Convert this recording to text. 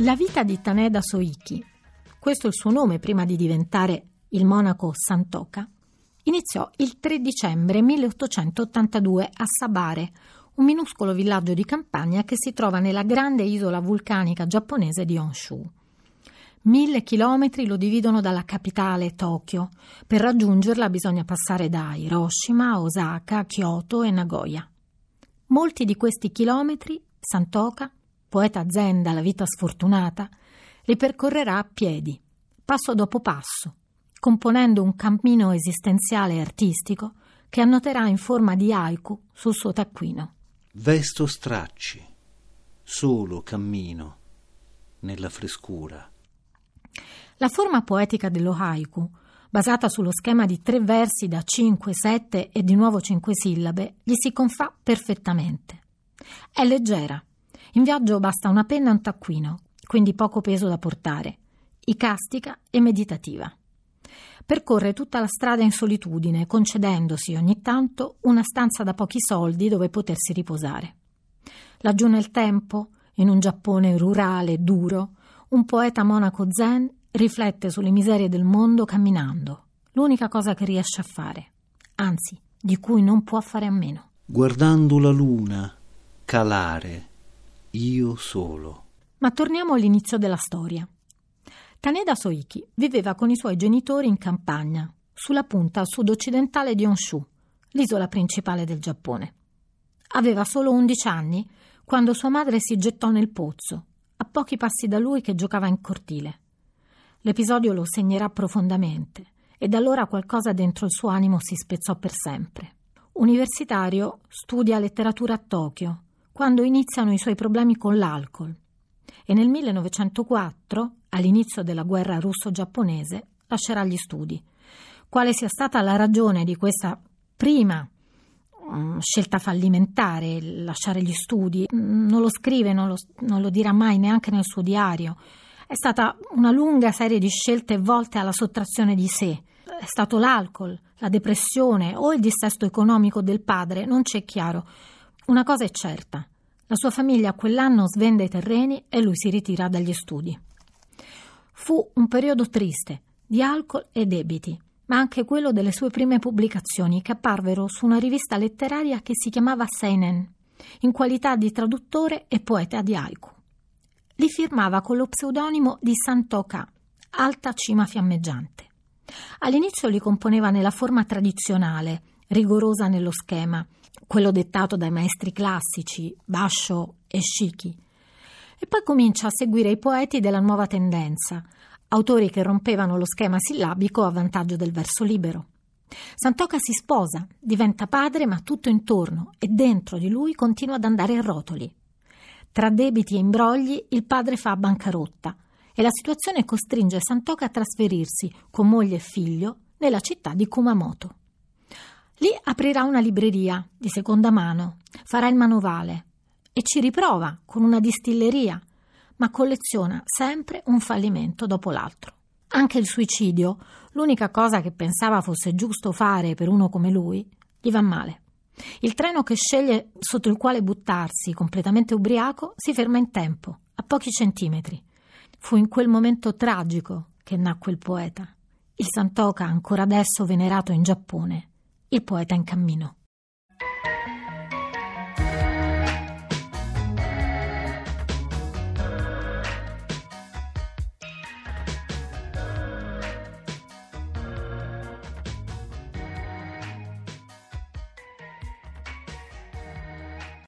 La vita di Taneda Soiki, questo è il suo nome prima di diventare il monaco Santoka, iniziò il 3 dicembre 1882 a Sabare, un minuscolo villaggio di campagna che si trova nella grande isola vulcanica giapponese di Honshu. Mille chilometri lo dividono dalla capitale Tokyo. Per raggiungerla bisogna passare da Hiroshima, Osaka, Kyoto e Nagoya. Molti di questi chilometri Santoka poeta zen dalla vita sfortunata, li percorrerà a piedi, passo dopo passo, componendo un cammino esistenziale e artistico che annoterà in forma di haiku sul suo taccuino. Vesto stracci, solo cammino nella frescura. La forma poetica dello haiku, basata sullo schema di tre versi da cinque, sette e di nuovo cinque sillabe, gli si confà perfettamente. È leggera, in viaggio basta una penna e un taccuino, quindi poco peso da portare, icastica e meditativa. Percorre tutta la strada in solitudine, concedendosi ogni tanto una stanza da pochi soldi dove potersi riposare. Laggiù nel tempo, in un Giappone rurale duro, un poeta monaco zen riflette sulle miserie del mondo camminando, l'unica cosa che riesce a fare, anzi, di cui non può fare a meno. Guardando la luna calare io solo. Ma torniamo all'inizio della storia. Taneda Soiki viveva con i suoi genitori in campagna, sulla punta sud-occidentale di Honshu, l'isola principale del Giappone. Aveva solo 11 anni quando sua madre si gettò nel pozzo, a pochi passi da lui che giocava in cortile. L'episodio lo segnerà profondamente e da allora qualcosa dentro il suo animo si spezzò per sempre. Universitario, studia letteratura a Tokyo quando iniziano i suoi problemi con l'alcol e nel 1904, all'inizio della guerra russo-giapponese, lascerà gli studi. Quale sia stata la ragione di questa prima um, scelta fallimentare, lasciare gli studi, mm, non lo scrive, non lo, non lo dirà mai neanche nel suo diario. È stata una lunga serie di scelte volte alla sottrazione di sé. È stato l'alcol, la depressione o il dissesto economico del padre, non c'è chiaro. Una cosa è certa, la sua famiglia quell'anno svende i terreni e lui si ritira dagli studi. Fu un periodo triste, di alcol e debiti, ma anche quello delle sue prime pubblicazioni che apparvero su una rivista letteraria che si chiamava Seinen, in qualità di traduttore e poeta di haiku. Li firmava con lo pseudonimo di Santoka, alta cima fiammeggiante. All'inizio li componeva nella forma tradizionale, rigorosa nello schema, quello dettato dai maestri classici, Bascio e Shiki. E poi comincia a seguire i poeti della nuova tendenza, autori che rompevano lo schema sillabico a vantaggio del verso libero. Santoka si sposa, diventa padre, ma tutto intorno e dentro di lui continua ad andare a rotoli. Tra debiti e imbrogli il padre fa bancarotta e la situazione costringe Santoka a trasferirsi con moglie e figlio nella città di Kumamoto. Lì aprirà una libreria di seconda mano, farà il manovale e ci riprova con una distilleria, ma colleziona sempre un fallimento dopo l'altro. Anche il suicidio, l'unica cosa che pensava fosse giusto fare per uno come lui, gli va male. Il treno che sceglie sotto il quale buttarsi, completamente ubriaco, si ferma in tempo, a pochi centimetri. Fu in quel momento tragico che nacque il poeta, il Santoka ancora adesso venerato in Giappone il poeta in cammino.